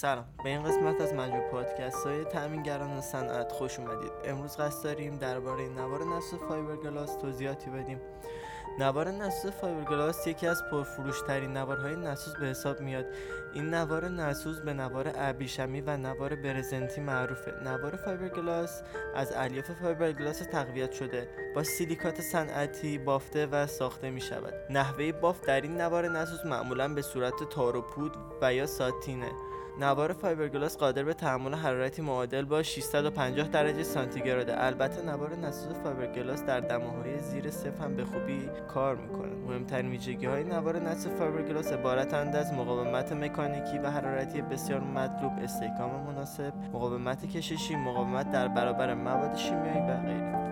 سلام. به این قسمت از مجموع پادکست های تأمینگران صنعت خوش اومدید. امروز قصد داریم درباره نوار نسوز فایبرگلاس توضیحاتی بدیم. نوار نسوز فایبرگلاس یکی از پرفروشترین نوارهای نسوز به حساب میاد. این نوار نسوز به نوار ابریشمی و نوار برزنتی معروفه. نوار فایبرگلاس از الیاف فایبرگلاس تقویت شده. با سیلیکات صنعتی بافته و ساخته می شود نحوه بافت در این نوار نسوز معمولا به صورت تار و پود و یا ساتینه. نوار فایبرگلاس قادر به تحمل حرارتی معادل با 650 درجه سانتیگراده البته نوار نسوز فایبرگلاس در دماهای زیر صفر هم به خوبی کار می‌کنه. مهمترین ویژگی های نوار نسوز فایبرگلاس عبارتند از مقاومت مکانیکی و حرارتی بسیار مطلوب استحکام مناسب مقاومت کششی مقاومت در برابر مواد شیمیایی و غیره.